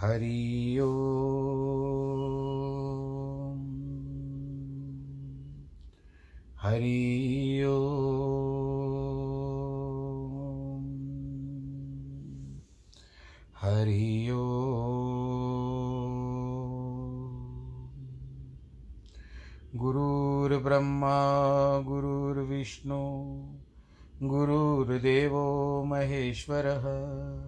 हरि हरि हरि गुरुर्ब्रह्मा गुरुर्विष्णु गुरुर्देवो महेश्वरः।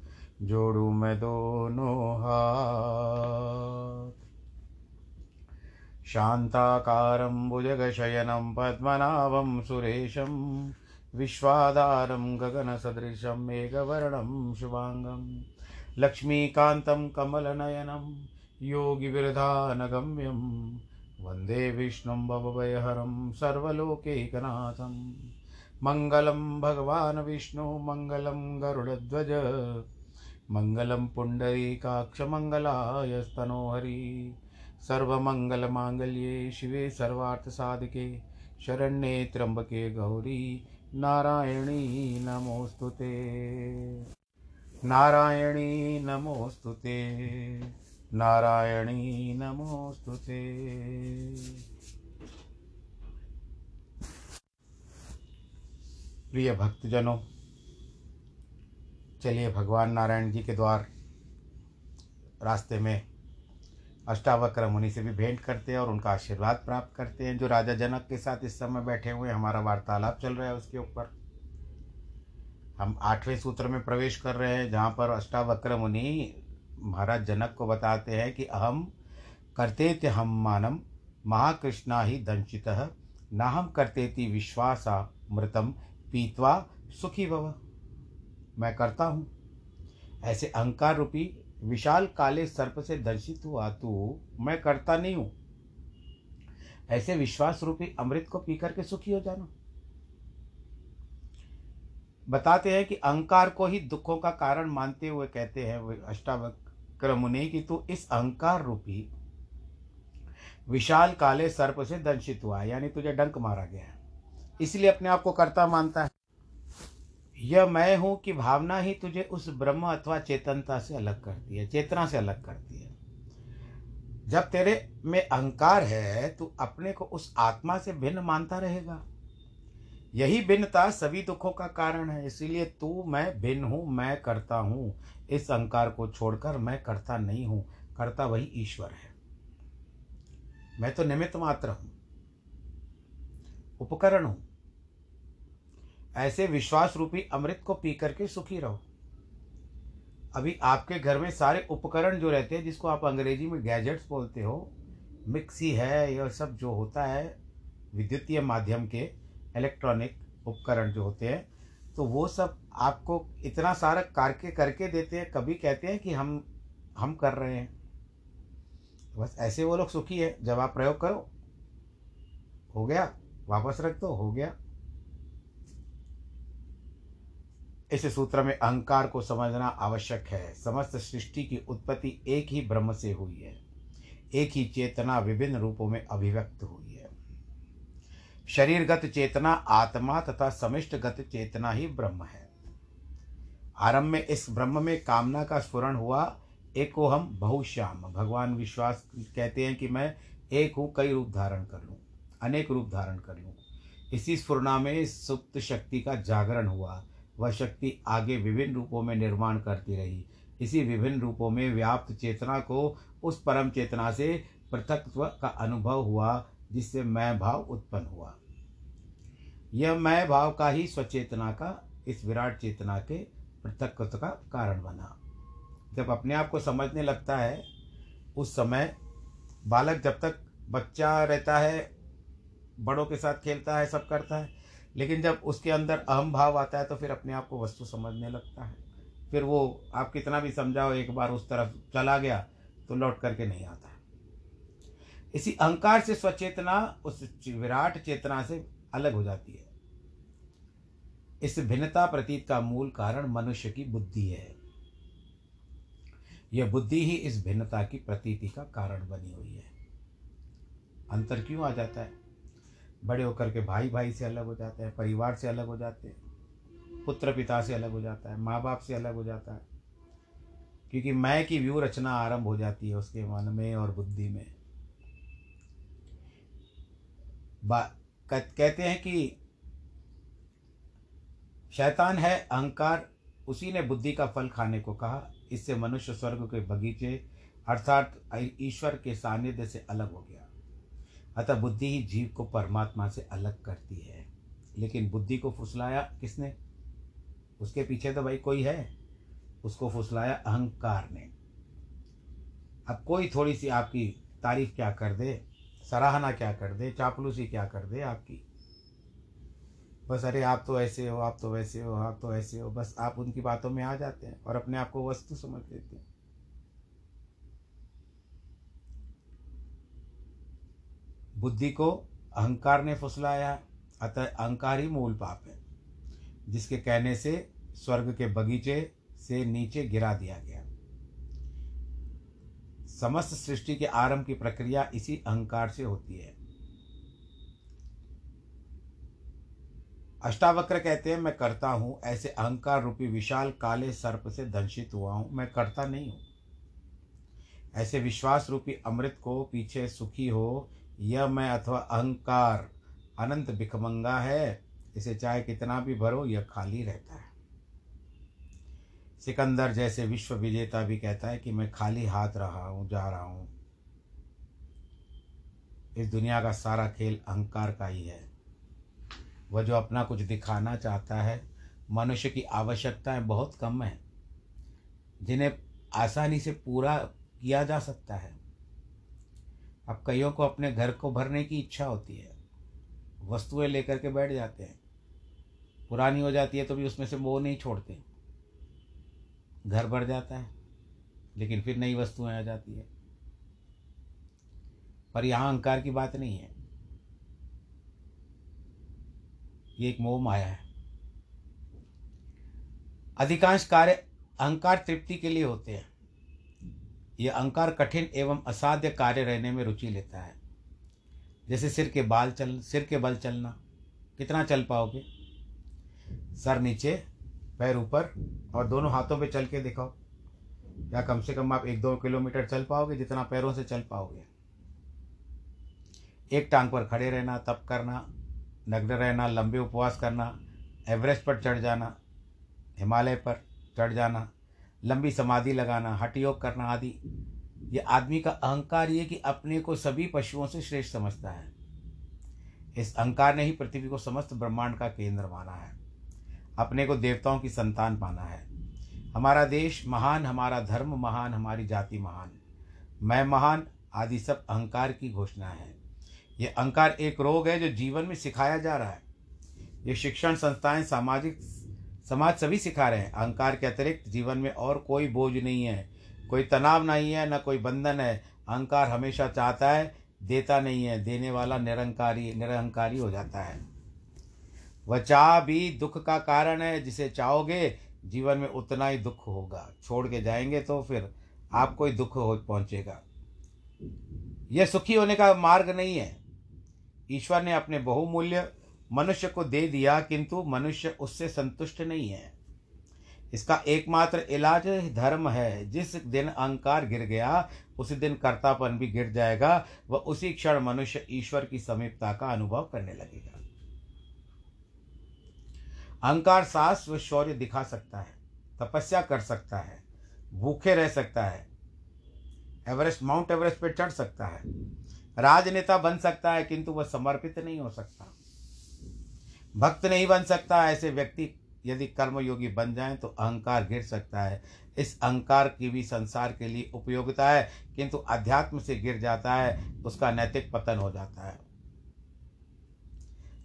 जोड़ू मैं दोनों हाथ। शान्ताकारं भुजगशयनं पद्मनाभं सुरेशं विश्वाधारं गगनसदृशं मेघवर्णं शुभाङ्गं लक्ष्मीकान्तं कमलनयनं योगिविरधानगम्यं वंदे विष्णुं भवभयहरं सर्वलोकैकनाथं। मङ्गलं भगवान् विष्णु, मङ्गलं गरुडध्वज। मङ्गलं पुण्डरीकाक्षमङ्गलाय स्तनोहरि सर्वमङ्गलमाङ्गल्ये शिवे सर्वार्थसाधके। शरण्ये त्र्यम्बके गौरी। नारायणी नमोऽस्तु ते। नारायणी नमोऽस्तु ते। नारायणी नमोऽस्तु ते। प्रिय भक्तजनों चलिए भगवान नारायण जी के द्वार रास्ते में अष्टावक्र मुनि से भी भेंट करते हैं और उनका आशीर्वाद प्राप्त करते हैं। जो राजा जनक के साथ इस समय बैठे हुए हमारा वार्तालाप चल रहा है उसके ऊपर। हम आठवें सूत्र में प्रवेश कर रहे हैं, जहाँ पर अष्टावक्र मुनि महाराज जनक को बताते हैं कि अहम करते थे हम मानम महाकृष्णा ही दंशित नाहम करते थी विश्वासा मृतम पीतवा सुखी भव। मैं करता हूँ। ऐसे अहंकार रूपी, विशाल काले सर्प से दर्शित हुआ तू, मैं करता नहीं हूँ। ऐसे विश्वास रूपी अमृत को पी करके सुखी हो जाना। बताते हैं कि अहंकार को ही दुखों का कारण मानते हुए कहते हैं अष्टावक्र मुनि कि तू इस अहंकार रूपी, विशाल काले सर्प से दंशित हुआ, यानी तुझे डंक मारा गया है। इसलिए अपने आप को कर्ता मानता है। यह मैं हूँ कि भावना ही तुझे उस ब्रह्म अथवा चेतनता से अलग करती है, चेतना से अलग करती है। जब तेरे में अहंकार है तो अपने को उस आत्मा से भिन्न मानता रहेगा। यही भिन्नता सभी दुखों का कारण है, इसीलिए तू, मैं भिन्न हूँ, मैं करता हूँ। इस अहंकार को छोड़कर मैं करता नहीं हूँ, करता वही ईश्वर है। मैं तो निमित्त मात्र हूँ, उपकरण हूँ। ऐसे विश्वास रूपी अमृत को पी करके सुखी रहो। अभी आपके घर में सारे उपकरण जो रहते हैं, जिसको आप अंग्रेज़ी में गैजेट्स बोलते हो, मिक्सी है, यह सब जो होता है, विद्युतीय माध्यम के इलेक्ट्रॉनिक उपकरण जो होते हैं तो वो सब आपको इतना सारा कार्य करके देते हैं, कभी कहते हैं कि हम हम कर रहे हैं। बस ऐसे वो लोग सुखी है, जब आप प्रयोग करो। हो गया, वापस रख दो, हो गया। इस सूत्र में अहंकार को समझना आवश्यक है। समस्त सृष्टि की उत्पत्ति एक ही ब्रह्म से हुई है। एक ही चेतना विभिन्न रूपों में अभिव्यक्त हुई है। शरीरगत चेतना, आत्मा तथा समिष्टगत चेतना ही ब्रह्म है। आरंभ में इस ब्रह्म में कामना का स्फुरण हुआ। एक एको हम बहुश्याम। भगवान विश्वास कहते हैं कि मैं एक हूँ, कई रूप धारण कर लूँ, अनेक रूप धारण कर लूँ। इसी स्फुरना में सुप्त शक्ति का जागरण हुआ। वह शक्ति आगे विभिन्न रूपों में निर्माण करती रही। इसी विभिन्न रूपों में व्याप्त चेतना को उस परम चेतना से पृथकत्व का अनुभव हुआ, जिससे मैं भाव उत्पन्न हुआ। यह मैं भाव का ही स्वचेतना का, इस विराट चेतना के पृथकत्व का कारण बना। जब अपने आप को समझने लगता है, उस समय बालक जब तक बच्चा रहता है, बड़ों के साथ खेलता है, सब करता है लेकिन जब उसके अंदर अहम भाव आता है तो फिर अपने आप को वस्तु समझने लगता है। फिर वो आप कितना भी समझाओ, एक बार उस तरफ़ चला गया तो लौट करके नहीं आता। इसी अहंकार से स्वचेतना, उस विराट चेतना से अलग हो जाती है। इस भिन्नता प्रतीत का मूल कारण मनुष्य की बुद्धि है। यह बुद्धि ही इस भिन्नता की प्रतीति का कारण बनी हुई है। अंतर क्यों आ जाता है? बड़े होकर के भाई भाई से अलग हो जाते हैं, परिवार से अलग हो जाते हैं पुत्र पिता से अलग हो जाता है माँ बाप से अलग हो जाता है। क्योंकि मैं की व्यू रचना आरंभ हो जाती है उसके मन में और बुद्धि में। कहते हैं कि शैतान है, अहंकार, उसी ने बुद्धि का फल खाने को कहा। इससे मनुष्य स्वर्ग के बगीचे अर्थात ईश्वर के सानिध्य से अलग हो गया। अतः बुद्धि ही जीव को परमात्मा से अलग करती है। लेकिन बुद्धि को फुसलाया किसने? उसके पीछे तो भाई कोई है। उसको फुसलाया अहंकार ने। अब कोई थोड़ी सी आपकी तारीफ़ क्या कर दे, सराहना क्या कर दे, चापलूसी क्या कर दे आपकी? बस अरे आप तो ऐसे हो, आप तो वैसे हो, आप तो ऐसे हो, बस आप उनकी बातों में आ जाते हैं और अपने आप को वस्तु समझ लेते हैं। बुद्धि को अहंकार ने फुसलाया, अतः अहंकार ही मूल पाप है, जिसके कहने से स्वर्ग के बगीचे से नीचे गिरा दिया गया। समस्त सृष्टि के आरंभ की प्रक्रिया इसी अहंकार से होती है। अष्टावक्र कहते हैं, मैं करता हूँ, ऐसे अहंकार रूपी विशाल काले सर्प से दंशित हुआ हूँ, मैं करता नहीं हूँ। ऐसे विश्वास रूपी अमृत को पीछे सुखी हो यह मैं अथवा अहंकार अनंत भिखमंगा है, इसे चाहे कितना भी भरो, यह खाली रहता है। सिकंदर जैसे विश्व विजेता भी कहता है कि मैं खाली हाथ रहा हूँ, जा रहा हूँ। इस दुनिया का सारा खेल अहंकार का ही है। वह जो अपना कुछ दिखाना चाहता है, मनुष्य की आवश्यकताएँ बहुत कम है, जिन्हें आसानी से पूरा किया जा सकता है। अब कईयों को अपने घर को भरने की इच्छा होती है। वस्तुएँ लेकर के बैठ जाते हैं। पुरानी हो जाती है तो भी उसमें से मोह नहीं छोड़ते। घर भर जाता है, लेकिन फिर नई वस्तुएँ आ जाती है। पर यहाँ अहंकार की बात नहीं है। ये एक मोह माया है। अधिकांश कार्य अहंकार तृप्ति के लिए होते हैं। यह अहंकार कठिन एवं असाध्य कार्य रहने में रुचि लेता है। जैसे सिर के बाल चल, सिर के बल चलना, कितना चल पाओगे? सर नीचे, पैर ऊपर और दोनों हाथों पे चल के दिखाओ। या कम से कम आप एक दो किलोमीटर चल पाओगे जितना पैरों से चल पाओगे। एक टांग पर खड़े रहना, तप करना, नग्न रहना, लंबे उपवास करना, एवरेस्ट पर चढ़ जाना, हिमालय पर चढ़ जाना लंबी समाधि लगाना हट योग करना आदि। ये आदमी का अहंकार ये कि अपने को सभी पशुओं से श्रेष्ठ समझता है। इस अहंकार ने ही पृथ्वी को समस्त ब्रह्मांड का केंद्र माना है। अपने को देवताओं की संतान माना है। हमारा देश महान, हमारा धर्म महान, हमारी जाति महान। मैं महान आदि सब अहंकार की घोषणा है। ये अहंकार एक रोग है जो जीवन में सिखाया जा रहा है। ये शिक्षण संस्थाएँ, सामाजिक समाज सभी सिखा रहे हैं। अहंकार के अतिरिक्त जीवन में और कोई बोझ नहीं है। कोई तनाव नहीं है, न कोई बंधन है। अहंकार हमेशा चाहता है, देता नहीं है। देने वाला निरंकारी, निरहंकारी हो जाता है। वह चाह भी दुख का कारण है, जिसे चाहोगे जीवन में उतना ही दुख होगा। छोड़ के जाएँगे तो फिर आपको ही दुख हो, पहुँचेगा। यह सुखी होने का मार्ग नहीं है। ईश्वर ने अपने बहुमूल्य मनुष्य को दे दिया, किंतु मनुष्य उससे संतुष्ट नहीं है। इसका एकमात्र इलाज धर्म है। जिस दिन अहंकार गिर गया, उसी दिन कर्तापन भी गिर जाएगा। वह उसी क्षण मनुष्य ईश्वर की समीपता का अनुभव करने लगेगा। अहंकार सास व शौर्य दिखा सकता है, तपस्या कर सकता है, भूखे रह सकता है, एवरेस्ट, माउंट एवरेस्ट पर चढ़ सकता है, राजनेता बन सकता है, किंतु वह समर्पित नहीं हो सकता। भक्त नहीं बन सकता, ऐसे व्यक्ति यदि कर्मयोगी बन जाए तो अहंकार गिर सकता है। इस अहंकार की भी संसार के लिए उपयोगिता है, किंतु अध्यात्म से गिर जाता है, उसका नैतिक पतन हो जाता है।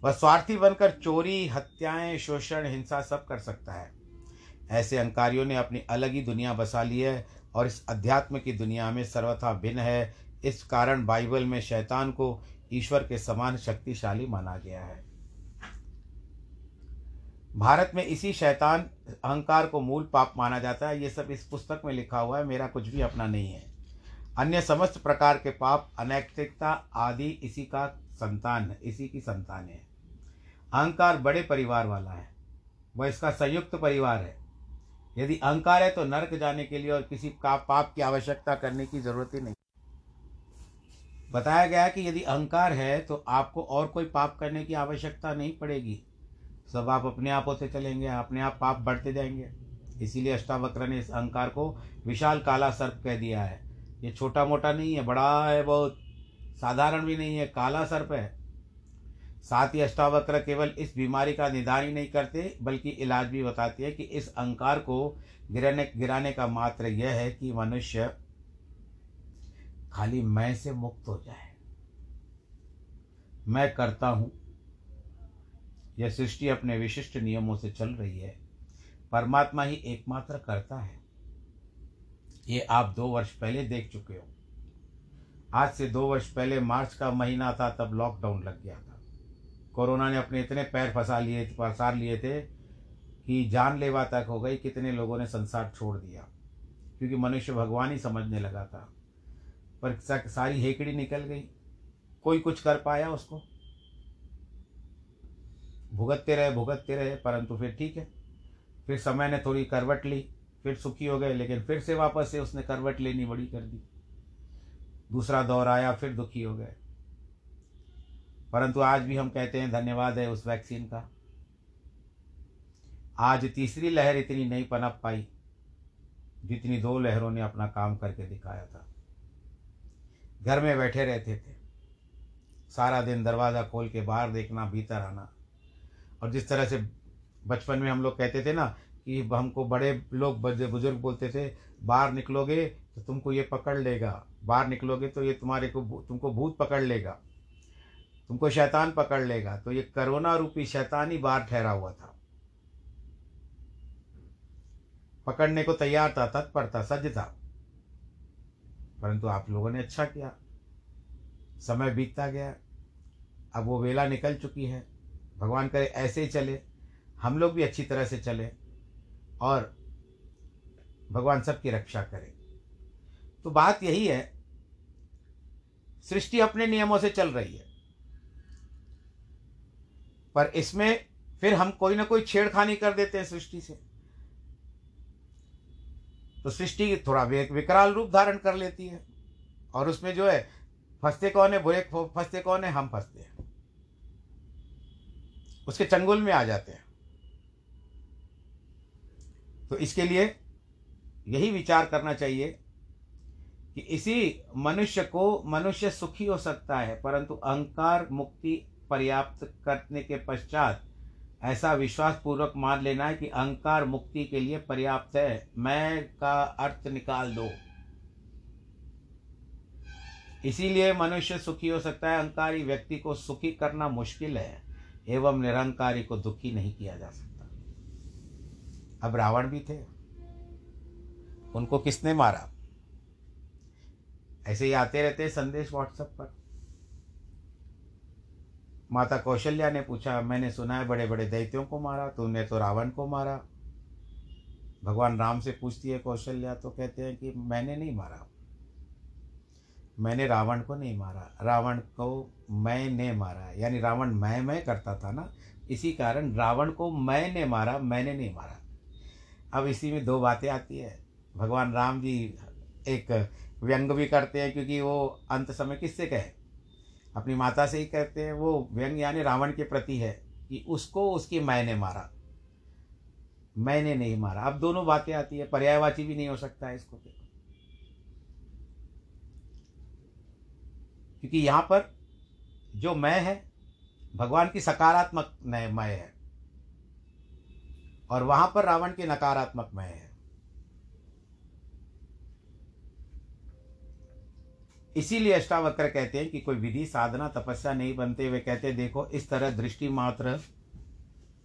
वह स्वार्थी बनकर चोरी, हत्याएँ, शोषण, हिंसा सब कर सकता है। ऐसे अहंकारियों ने अपनी अलग ही दुनिया बसा ली है और इस अध्यात्म की दुनिया में सर्वथा भिन्न है। इस कारण बाइबल में शैतान को ईश्वर के समान शक्तिशाली माना गया है। भारत में इसी शैतान अहंकार को मूल पाप माना जाता है। ये सब इस पुस्तक में लिखा हुआ है, मेरा कुछ भी अपना नहीं है। अन्य समस्त प्रकार के पाप, अनैतिकता आदि इसी का संतान है, इसी की संतान है। अहंकार बड़े परिवार वाला है, वह इसका संयुक्त परिवार है। यदि अहंकार है तो नरक जाने के लिए और किसी का पाप की आवश्यकता करने की ज़रूरत ही नहीं। बताया गया कि यदि अहंकार है तो आपको और कोई पाप करने की आवश्यकता नहीं पड़ेगी। सब आप अपने आप होते चलेंगे, अपने आप पाप बढ़ते जाएँगे। इसीलिए अष्टावक्र ने इस अहंकार को विशाल काला सर्प कह दिया है। ये छोटा मोटा नहीं है, बड़ा है बहुत। साधारण भी नहीं है, काला सर्प है। साथ ही अष्टावक्र केवल इस बीमारी का निदान ही नहीं करते, बल्कि इलाज भी बताती है कि इस अहंकार को गिराने गिराने का मात्र यह है कि मनुष्य खाली मैं से मुक्त हो जाए। मैं करता हूँ यह सृष्टि अपने विशिष्ट नियमों से चल रही है। परमात्मा ही एकमात्र करता है। ये आप दो वर्ष पहले देख चुके हो। आज से दो वर्ष पहले मार्च का महीना था, तब लॉकडाउन लग गया था। कोरोना ने अपने इतने पैर फंसा लिए, पसार लिए थे कि जानलेवा तक हो गई, कितने लोगों ने संसार छोड़ दिया। क्योंकि मनुष्य भगवान ही समझने लगा था। पर सारी हेकड़ी निकल गई। कोई कुछ कर पाया उसको? भुगतते रहे भुगतते रहे, परंतु फिर ठीक है। फिर समय ने थोड़ी करवट ली, फिर सुखी हो गए, लेकिन फिर से वापस से उसने करवट लेनी बड़ी कर दी। दूसरा दौर आया, फिर दुखी हो गए। परंतु आज भी हम कहते हैं धन्यवाद है उस वैक्सीन का। आज तीसरी लहर इतनी नहीं पनप पाई, जितनी दो लहरों ने अपना काम करके दिखाया था। घर में बैठे रहते थे। सारा दिन दरवाज़ा खोल के बाहर देखना, भीतर आना। और जिस तरह से बचपन में हम लोग कहते थे ना कि हमको बड़े लोग बुज़ुर्ग बोलते थे, बाहर निकलोगे तो तुमको ये पकड़ लेगा, बाहर निकलोगे तो ये तुम्हारे को तुमको भूत पकड़ लेगा, तुमको शैतान पकड़ लेगा। तो ये करोना रूपी शैतान ही बाहर ठहरा हुआ था। पकड़ने को तैयार था तत्पर था सज्ज था। परंतु आप लोगों ने अच्छा किया। समय बीतता गया। अब वो वेला निकल चुकी है। भगवान करे, ऐसे ही चले। हम लोग भी अच्छी तरह से चले और भगवान सबकी रक्षा करें। तो बात यही है, सृष्टि अपने नियमों से चल रही है। पर इसमें फिर हम कोई ना कोई छेड़खानी कर देते हैं सृष्टि से। तो सृष्टि थोड़ा विकराल रूप धारण कर लेती है और उसमें जो है, फंसते कौन है, बुरे फंसते कौन है, हम फंसते हैं। उसके चंगुल में आ जाते हैं। तो इसके लिए यही विचार करना चाहिए कि इसी मनुष्य को मनुष्य सुखी हो सकता है, परंतु अहंकार मुक्ति पर्याप्त करने के पश्चात ऐसा विश्वास पूर्वक मान लेना है कि अहंकार मुक्ति के लिए पर्याप्त है। मैं का अर्थ निकाल दो। इसीलिए मनुष्य सुखी हो सकता है। अहंकारी व्यक्ति को सुखी करना मुश्किल है। एवं निरंकारी को दुखी नहीं किया जा सकता। अब रावण भी थे। उनको किसने मारा? ऐसे ही आते रहते संदेश व्हाट्सएप पर। माता कौशल्या ने पूछा, मैंने सुना है बड़े बड़े दैत्यों को मारा तुमने तो रावण को मारा। भगवान राम से पूछती है कौशल्या तो कहते हैं कि, मैंने नहीं मारा। मैंने रावण को नहीं मारा। रावण को मैंने मारा। यानी रावण मैं मैं करता था ना, इसी कारण रावण को मैंने मारा, मैंने नहीं मारा। अब इसी में दो बातें आती है। भगवान राम जी एक व्यंग भी करते हैं क्योंकि वो अंत समय किससे कहे? अपनी माता से ही कहते हैं। वो व्यंग यानी रावण के प्रति है कि उसको उसकी मैंने मारा। मैंने नहीं मारा। अब दोनों बातें आती है। पर्यायवाची भी नहीं हो सकता है इसको। क्योंकि यहाँ पर जो मैं है, भगवान की सकारात्मक मय है। और वहाँ पर रावण की नकारात्मक मय है। इसीलिए अष्टावक्र कहते हैं कि कोई विधि, साधना, तपस्या नहीं बनते हुए कहते, देखो, इस तरह दृष्टि मात्र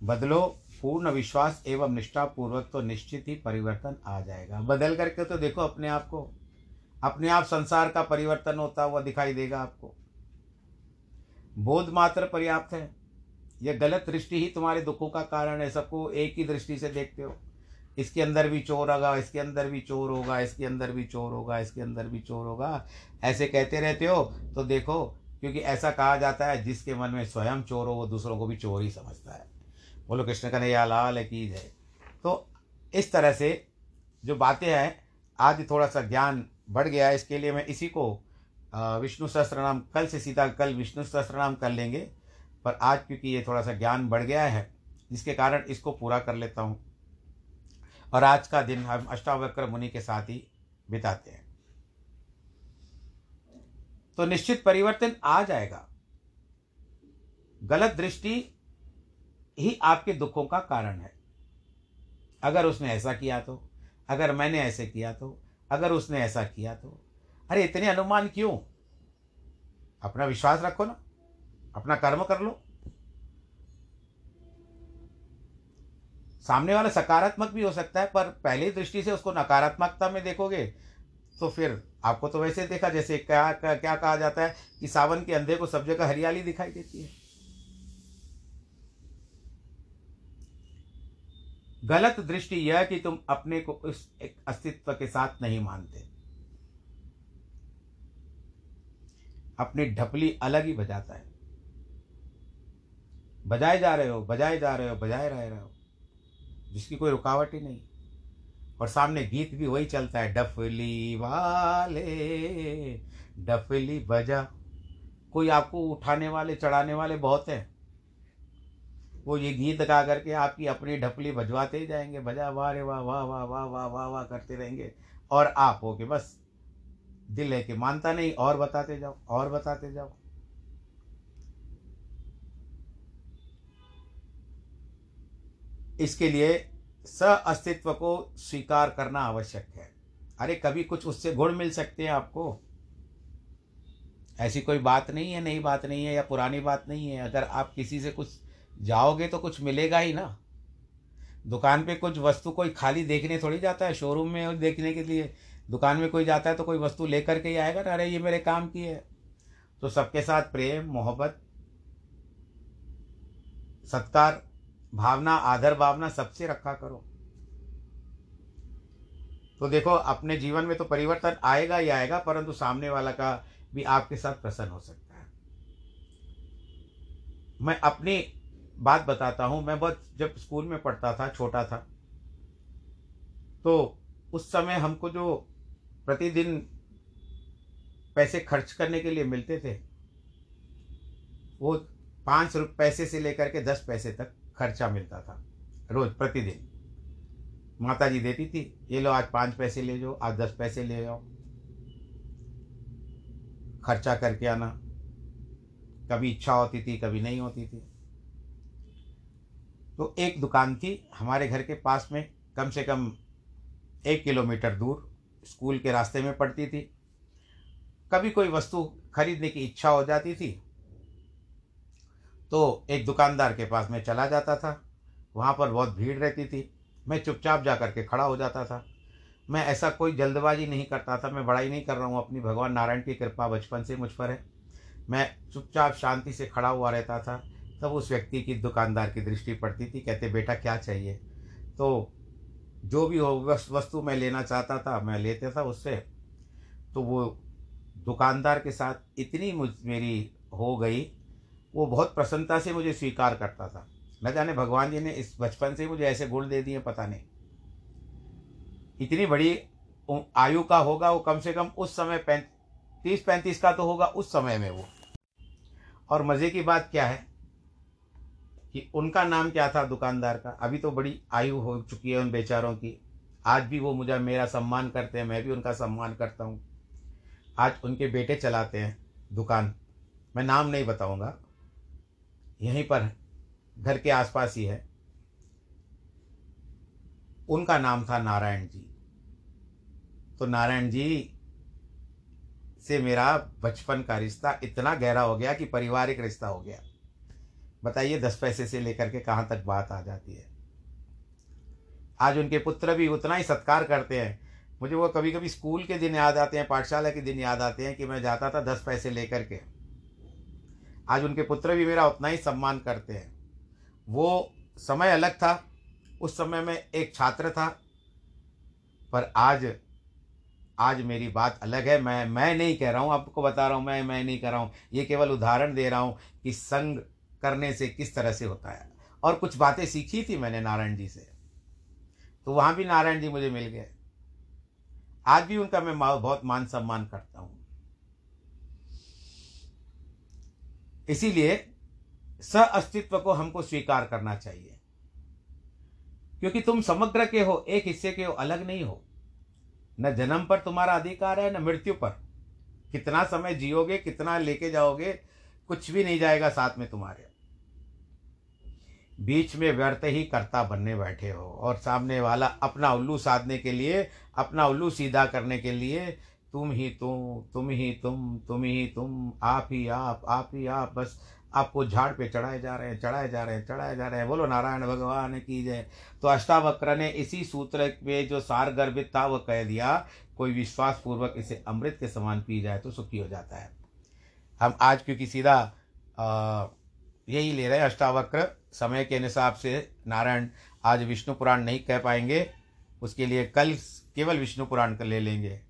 बदलो, पूर्ण विश्वास एवं निष्ठापूर्वक तो निश्चित ही परिवर्तन आ जाएगा। बदल करके तो देखो अपने आप को अपने आप संसार का परिवर्तन होता हुआ दिखाई देगा आपको। बोध मात्र पर्याप्त है। यह गलत दृष्टि ही तुम्हारे दुखों का कारण है। सबको एक ही दृष्टि से देखते हो। इसके अंदर भी चोर होगा, इसके अंदर भी चोर होगा, इसके अंदर भी चोर होगा, इसके अंदर भी चोर होगा। ऐसे कहते रहते हो तो देखो, क्योंकि ऐसा कहा जाता है, जिसके मन में स्वयं चोर हो, वो दूसरों को भी चोर ही समझता है। बोलो, कृष्ण कन्हैया, लाल की जय? तो इस तरह से जो बातें हैं आज थोड़ा सा ज्ञान बढ़ गया इसके लिए मैं इसी को विष्णु सहस्त्र नाम कल से सीधा कल विष्णु सहस्त्र नाम कर लेंगे। पर आज क्योंकि ये थोड़ा सा ज्ञान बढ़ गया है जिसके कारण इसको पूरा कर लेता हूँ। और आज का दिन हम अष्टावक्र मुनि के साथ ही बिताते हैं। तो निश्चित परिवर्तन आ जाएगा। गलत दृष्टि ही आपके दुखों का कारण है। अगर उसने ऐसा किया तो अगर मैंने ऐसे किया तो अगर उसने ऐसा किया तो। अरे इतने अनुमान क्यों? अपना विश्वास रखो ना। अपना कर्म कर लो। सामने वाला सकारात्मक भी हो सकता है पर पहली दृष्टि से उसको नकारात्मकता में देखोगे तो फिर आपको तो वैसे देखा जैसे क्या क्या, क्या कहा जाता है कि सावन के अंधे को सब जगह हरियाली दिखाई देती है। गलत दृष्टि यह कि तुम अपने को उस एक अस्तित्व के साथ नहीं मानते। अपनी ढपली अलग ही बजाता है। बजाए जा रहे हो, बजाए जा रहे हो, बजाए रह रहे हो। जिसकी कोई रुकावट ही नहीं। और सामने गीत भी वही चलता है डफली वाले डफली बजा कोई आपको उठाने वाले, चढ़ाने वाले बहुत हैं। वो ये गीत गा करके आपकी अपनी ढपली बजवाते ही जाएँगे, बजा वाह रे वाह वाह वाह वाह वाह वाह वाह करते रहेंगे। और आप हो के बस दिल है कि मानता नहीं, और बताते जाओ, और बताते जाओ। इसके लिए स अस्तित्व को स्वीकार करना आवश्यक है। अरे कभी कुछ उससे गुण मिल सकते हैं आपको। ऐसी कोई बात नहीं है, नई बात नहीं है या पुरानी बात नहीं है। अगर आप किसी से कुछ जाओगे तो कुछ मिलेगा ही ना। दुकान पे कुछ वस्तु कोई खाली देखने थोड़ी जाता है शोरूम में देखने के लिए। दुकान में कोई जाता है तो कोई वस्तु लेकर के ही आएगा ना, अरे, ये मेरे काम की है। तो सबके साथ प्रेम, मोहब्बत, सत्कार, भावना, आदर, भावना सबसे रखा करो। तो देखो, अपने जीवन में तो परिवर्तन आएगा ही आएगा, परंतु सामने वाला का भी आपके साथ प्रसन्न हो सकता है। मैं अपनी बात बताता हूँ, मैं बहुत जब स्कूल में पढ़ता था, छोटा था तो उस समय हमको जो प्रतिदिन पैसे खर्च करने के लिए मिलते थे, वो पाँच रुपये पैसे से लेकर के दस पैसे तक खर्चा मिलता था, रोज, प्रतिदिन। माता जी देती थी, ये लो, आज पाँच पैसे ले जाओ, आज दस पैसे ले जाओ खर्चा करके आना, कभी इच्छा होती थी, कभी नहीं होती थी। तो एक दुकान थी हमारे घर के पास में, कम से कम एक किलोमीटर दूर, स्कूल के रास्ते में पड़ती थी। कभी कोई वस्तु खरीदने की इच्छा हो जाती थी तो एक दुकानदार के पास मैं चला जाता था। वहाँ पर बहुत भीड़ रहती थी, मैं चुपचाप जा कर के खड़ा हो जाता था। मैं ऐसा कोई जल्दबाजी नहीं करता था, मैं बड़ाई नहीं कर रहा हूँ, अपनी भगवान नारायण की कृपा बचपन से मुझ पर है। मैं चुपचाप शांति से खड़ा हुआ रहता था। तब उस व्यक्ति की दुकानदार की दृष्टि पड़ती थी, कहते, बेटा, क्या चाहिए? तो जो भी हो वस्तु मैं लेना चाहता था, मैं लेता था उससे। तो वो दुकानदार के साथ इतनी मुझ, मेरी हो गई, वो बहुत प्रसन्नता से मुझे स्वीकार करता था। न जाने भगवान जी ने इस बचपन से मुझे ऐसे गुण दे दिए, पता नहीं। इतनी बड़ी आयु का होगा वो कम से कम उस समय पैंतीस पैंतीस का तो होगा उस समय में वो। और मज़े की बात क्या है? कि उनका नाम क्या था दुकानदार का? अभी तो बड़ी आयु हो चुकी है उन बेचारों की। आज भी वो मुझे मेरा सम्मान करते हैं, मैं भी उनका सम्मान करता हूँ। आज उनके बेटे चलाते हैं दुकान। मैं नाम नहीं बताऊँगा। यहीं पर घर के आसपास ही है। उनका नाम था नारायण जी। तो नारायण जी से मेरा बचपन का रिश्ता इतना गहरा हो गया कि पारिवारिक रिश्ता हो गया। बताइए, दस पैसे से लेकर के कहाँ तक बात आ जाती है? आज उनके पुत्र भी उतना ही सत्कार करते हैं। मुझे वो कभी कभी स्कूल के दिन याद आते हैं, पाठशाला के दिन याद आते हैं कि मैं जाता था दस पैसे लेकर के। आज उनके पुत्र भी मेरा उतना ही सम्मान करते हैं। वो समय अलग था, उस समय में एक छात्र था, पर आज आज मेरी बात अलग है। मैं मैं नहीं कह रहा हूँ, आपको बता रहा हूँ, मैं मैं नहीं कर रहा हूँ। ये केवल उदाहरण दे रहा हूँ कि संग करने से किस तरह से होता है। और कुछ बातें सीखी थी मैंने नारायण जी से। तो वहाँ भी नारायण जी मुझे मिल गए। आज भी उनका मैं बहुत मान सम्मान करता हूँ। इसीलिए स अस्तित्व को हमको स्वीकार करना चाहिए। क्योंकि तुम समग्र के हो, एक हिस्से के हो, अलग नहीं हो। न जन्म पर तुम्हारा अधिकार है, न मृत्यु पर। कितना समय जियोगे, कितना लेके जाओगे, कुछ भी नहीं जाएगा साथ में तुम्हारे। बीच में व्यर्थ ही कर्ता बनने बैठे हो और सामने वाला अपना उल्लू साधने के लिए, अपना उल्लू सीधा करने के लिए, तुम ही तुम तुम ही तुम तुम ही तुम, आप ही आप आप ही आप, बस आपको झाड़ पे चढ़ाए जा रहे हैं, चढ़ाए जा रहे हैं, चढ़ाए जा रहे हैं। बोलो, नारायण भगवान की जय। तो अष्टावक्र ने इसी सूत्र में जो सार गर्भित था वह कह दिया, कोई विश्वास पूर्वक इसे अमृत के समान पी जाए तो सुखी हो जाता है। हम आज क्योंकि सीधा यही ले रहे हैं अष्टावक्र। समय के हिसाब से नारायण आज विष्णु पुराण नहीं कह पाएँगे। उसके लिए कल केवल विष्णु पुराण कर ले लेंगे।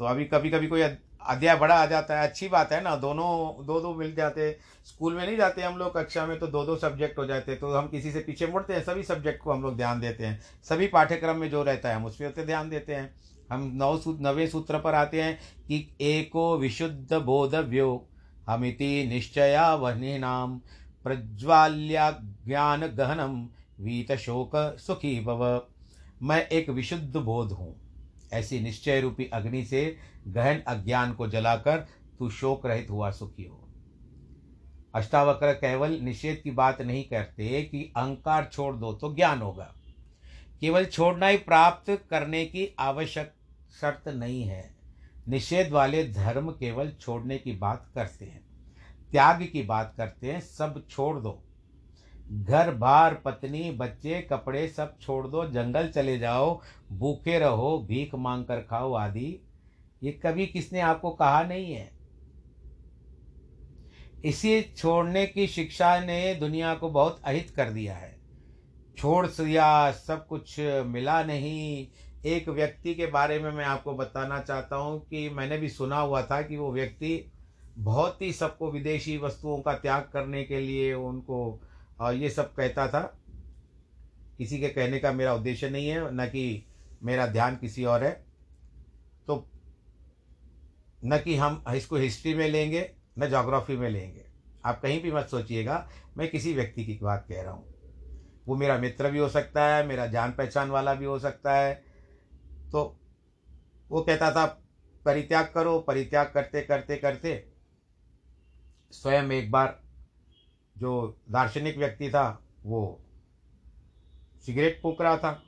तो अभी कभी कभी कोई अध्याय बड़ा आ जाता है, अच्छी बात है ना, दोनों दो दो मिल जाते स्कूल में नहीं जाते हम लोग, कक्षा में तो दो दो सब्जेक्ट हो जाते तो हम किसी से पीछे मुड़ते हैं, सभी सब्जेक्ट को हम लोग ध्यान देते हैं। सभी पाठ्यक्रम में जो रहता है हम उस पर ध्यान देते हैं। हम नौ सूत्र, नवे सूत्र पर आते हैं कि एको विशुद्ध बोधव्यो, हमिति निश्चया वहनी नाम प्रज्वाल्या ज्ञान गहनम वीत शोक सुखी भव मैं एक विशुद्ध बोध हूँ। ऐसी निश्चय रूपी अग्नि से गहन अज्ञान को जलाकर तू शोक रहित हुआ सुखी हो। अष्टावक्र केवल निषेध की बात नहीं करते कि अहंकार छोड़ दो तो ज्ञान होगा। केवल छोड़ना ही प्राप्त करने की आवश्यक शर्त नहीं है। निषेध वाले धर्म केवल छोड़ने की बात करते हैं। त्याग की बात करते हैं, सब छोड़ दो। घर, बार, पत्नी, बच्चे, कपड़े सब छोड़ दो, जंगल चले जाओ, भूखे रहो, भीख मांग कर खाओ आदि। ये कभी किसने आपको कहा नहीं है? इसी छोड़ने की शिक्षा ने दुनिया को बहुत अहित कर दिया है। छोड़ दिया, सब कुछ मिला नहीं। एक व्यक्ति के बारे में मैं आपको बताना चाहता हूँ कि मैंने भी सुना हुआ था कि वो व्यक्ति बहुत ही सबको विदेशी वस्तुओं का त्याग करने के लिए उनको ये सब कहता था। किसी के कहने का मेरा उद्देश्य नहीं है, न कि मेरा ध्यान किसी और है। तो न कि हम इसको हिस्ट्री में लेंगे, न जोग्राफी में लेंगे। आप कहीं भी मत सोचिएगा, मैं किसी व्यक्ति की बात कह रहा हूँ। वो मेरा मित्र भी हो सकता है, मेरा जान पहचान वाला भी हो सकता है। तो वो कहता था, परित्याग करो, परित्याग करते करते करते। स्वयं एक बार जो दार्शनिक व्यक्ति था, वो सिगरेट फूक रहा था।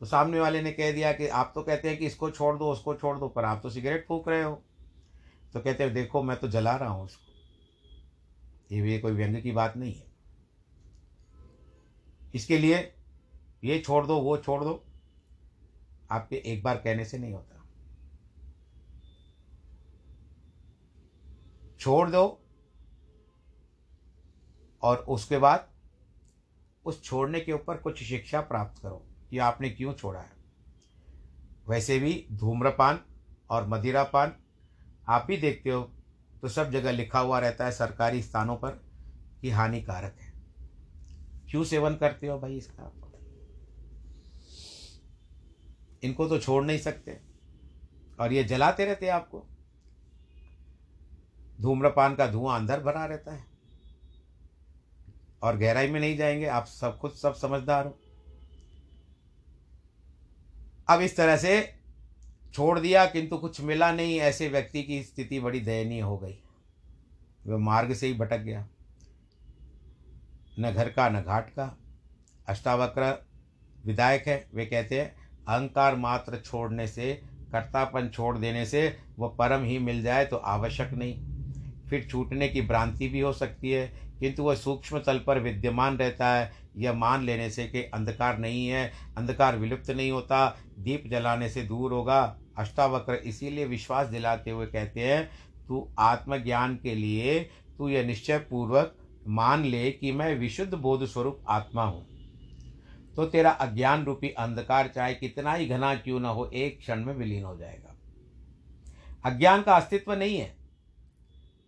तो सामने वाले ने कह दिया कि आप तो कहते हैं कि इसको छोड़ दो, उसको छोड़ दो, पर आप तो सिगरेट फूक रहे हो। तो कहते हैं, देखो, मैं तो जला रहा हूँ उसको। ये भी कोई व्यंग की बात नहीं है। इसके लिए ये छोड़ दो, वो छोड़ दो। आपके एक बार कहने से नहीं होता। छोड़ दो और उसके बाद उस छोड़ने के ऊपर कुछ शिक्षा प्राप्त करो कि आपने क्यों छोड़ा है। वैसे भी धूम्रपान और मदिरापान आप ही देखते हो तो सब जगह लिखा हुआ रहता है सरकारी स्थानों पर कि हानिकारक है। क्यों सेवन करते हो भाई इसका? इनको तो छोड़ नहीं सकते। और ये जलाते रहते हैं आपको। धूम्रपान का धुआँ अंदर भरा रहता है। और गहराई में नहीं जाएँगे, आप सब खुद सब समझदार हो। अब इस तरह से छोड़ दिया, किंतु कुछ मिला नहीं, ऐसे व्यक्ति की स्थिति बड़ी दयनीय हो गई। वह मार्ग से ही भटक गया। न घर का, न घाट का। अष्टावक्र विधायक है, वे कहते हैं, अहंकार मात्र छोड़ने से, कर्तापन छोड़ देने से वह परम ही मिल जाए तो आवश्यक नहीं। फिर छूटने की भ्रांति भी हो सकती है, किंतु वह सूक्ष्म तल पर विद्यमान रहता है। यह मान लेने से कि अंधकार नहीं है, अंधकार विलुप्त नहीं होता, दीप जलाने से दूर होगा। अष्टावक्र इसीलिए विश्वास दिलाते हुए कहते हैं, तू आत्मज्ञान के लिए, तू यह निश्चय पूर्वक मान ले कि मैं विशुद्ध बोध स्वरूप आत्मा हूँ। तो तेरा अज्ञान रूपी अंधकार चाहे कितना ही घना क्यों न हो, एक क्षण में विलीन हो जाएगा। अज्ञान का अस्तित्व नहीं है।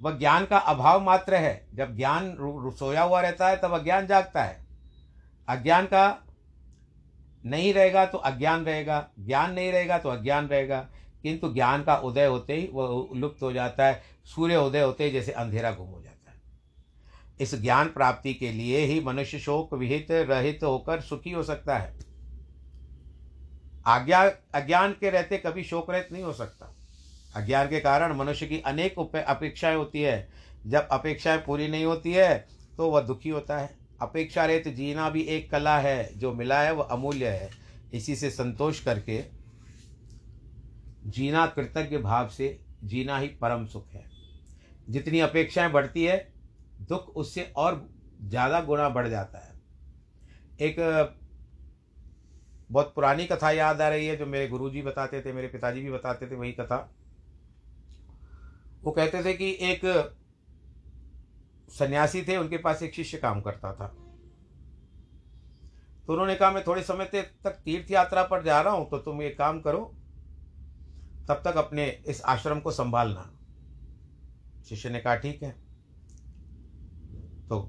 वह ज्ञान का अभाव मात्र है। जब ज्ञान सोया हुआ रहता है, तब अज्ञान जागता है। अज्ञान का नहीं रहेगा तो अज्ञान रहेगा, ज्ञान नहीं रहेगा तो अज्ञान रहेगा। किंतु ज्ञान का उदय होते ही वह लुप्त हो जाता है, सूर्य उदय होते ही जैसे अंधेरा गुम हो जाता है। इस ज्ञान प्राप्ति के लिए ही मनुष्य शोक विहित रहित होकर सुखी हो सकता है। आज्ञा, अज्ञान के रहते कभी शोक रहित नहीं हो सकता। अज्ञान के कारण मनुष्य की अनेक अपेक्षाएँ होती है। जब अपेक्षाएँ पूरी नहीं होती है तो वह दुखी होता है। अपेक्षा रहित जीना भी एक कला है, जो मिला है वह अमूल्य है। इसी से संतोष करके जीना कृतज्ञ भाव से जीना ही परम सुख है। जितनी अपेक्षाएँ बढ़ती है, दुख उससे और ज़्यादा गुना बढ़ जाता है। एक, बहुत पुरानी कथा याद आ रही है, जो मेरे गुरुजी बताते थे, मेरे पिताजी भी बताते थे वही कथा। वो कहते थे कि एक सन्यासी थे, उनके पास एक शिष्य काम करता था। तो उन्होंने कहा, मैं थोड़े समय तक तीर्थ यात्रा पर जा रहा हूँ तो तुम ये काम करो। तब तक अपने इस आश्रम को संभालना। शिष्य ने कहा, ठीक है। तो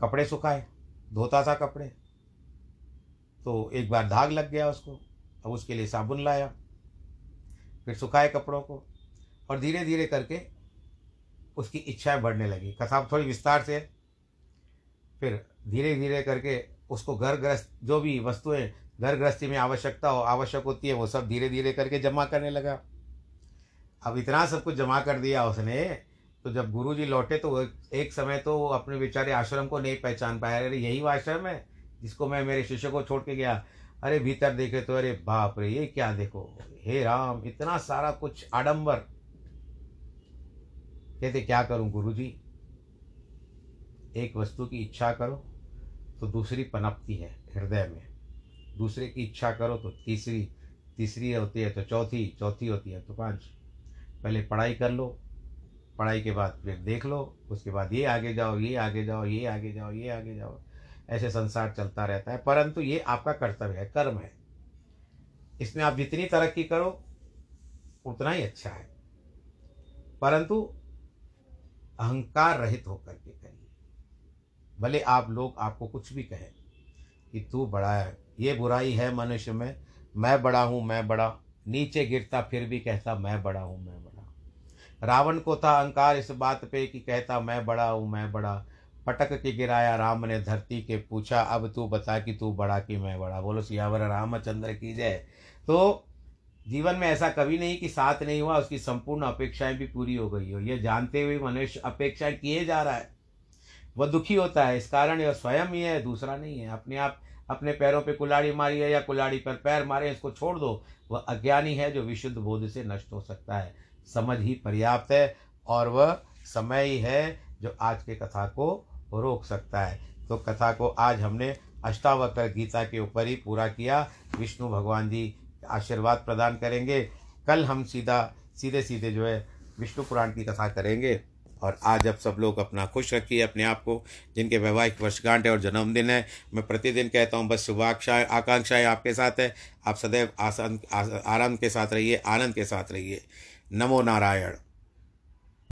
कपड़े सुखाए धोता था कपड़े। तो एक बार दाग लग गया उसको, अब उसके लिए साबुन लाया। फिर सुखाए कपड़ों को। और धीरे धीरे करके उसकी इच्छाएँ बढ़ने लगी। कथा थोड़ी विस्तार से फिर धीरे धीरे करके उसको घर ग्रस्त जो भी वस्तुएँ घर गृहस्थी में आवश्यकता हो, आवश्यक होती है, वो सब धीरे धीरे करके जमा करने लगा। अब इतना सब कुछ जमा कर दिया उसने तो जब गुरु जी लौटे तो एक समय तो वो अपने बेचारे आश्रम को नहीं पहचान पाया। अरे, यही वो आश्रम है, जिसको मैं मेरे शिष्य को छोड़ के गया। अरे, भीतर देखे तो अरे, बाप रे, ये क्या देखो? हे राम, इतना सारा कुछ आडंबर। कहते, क्या करूँ गुरु जी एक वस्तु की इच्छा करो तो दूसरी पनपती है हृदय में। दूसरे की इच्छा करो तो तीसरी तीसरी होती है तो चौथी चौथी होती है तो पाँच। पहले पढ़ाई कर लो, पढ़ाई के बाद फिर देख लो, उसके बाद ये आगे जाओ, ये आगे जाओ, ये आगे जाओ, ये आगे जाओ। ऐसे संसार चलता रहता है, परंतु ये आपका कर्तव्य है, कर्म है। इसमें आप जितनी तरक्की करो, उतना ही अच्छा है। परंतु अहंकार रहित होकर के करिए। भले आप लोग आपको कुछ भी कहें कि तू बड़ा है, ये बुराई है मनुष्य में, मैं बड़ा हूँ, मैं बड़ा। नीचे गिरता फिर भी कहता, मैं बड़ा हूँ, मैं बड़ा रावण को था अहंकार इस बात पे कि कहता, मैं बड़ा हूँ, मैं बड़ा। पटक के गिराया, राम ने धरती के पूछा, अब तू बता कि तू बड़ा कि मैं बड़ा? बोलो, सियावर रामचंद्र की जय। तो जीवन में ऐसा कभी नहीं कि साथ नहीं हुआ, उसकी संपूर्ण अपेक्षाएँ भी पूरी हो गई हो। यह जानते हुए मनुष्य अपेक्षाएँ किए जा रहा है। वह दुखी होता है, इस कारण यह स्वयं ही है, दूसरा नहीं है। अपने आप, अपने पैरों पे कुलाड़ी मारी है या कुलाड़ी पर पैर मारे, इसको छोड़ दो। वह अज्ञानी है जो विशुद्ध बोध से नष्ट हो सकता है। समझ ही पर्याप्त है और वह समय ही है जो आज के कथा को रोक सकता है। तो कथा को आज हमने अष्टावक्र गीता के ऊपर ही पूरा किया। विष्णु भगवान जी आशीर्वाद प्रदान करेंगे। कल हम सीधा, सीधे सीधे जो है विष्णु पुराण की कथा करेंगे। और आज अब सब लोग अपना खुश रखिए अपने आप को, जिनके वैवाहिक वर्षगांठ है और जन्मदिन है। मैं प्रतिदिन कहता हूँ, बस शुभाक्षाएँ आकांक्षाएँ आपके साथ है। आप सदैव आसान आराम के साथ रहिए, आनंद के साथ रहिए। नमो नारायण।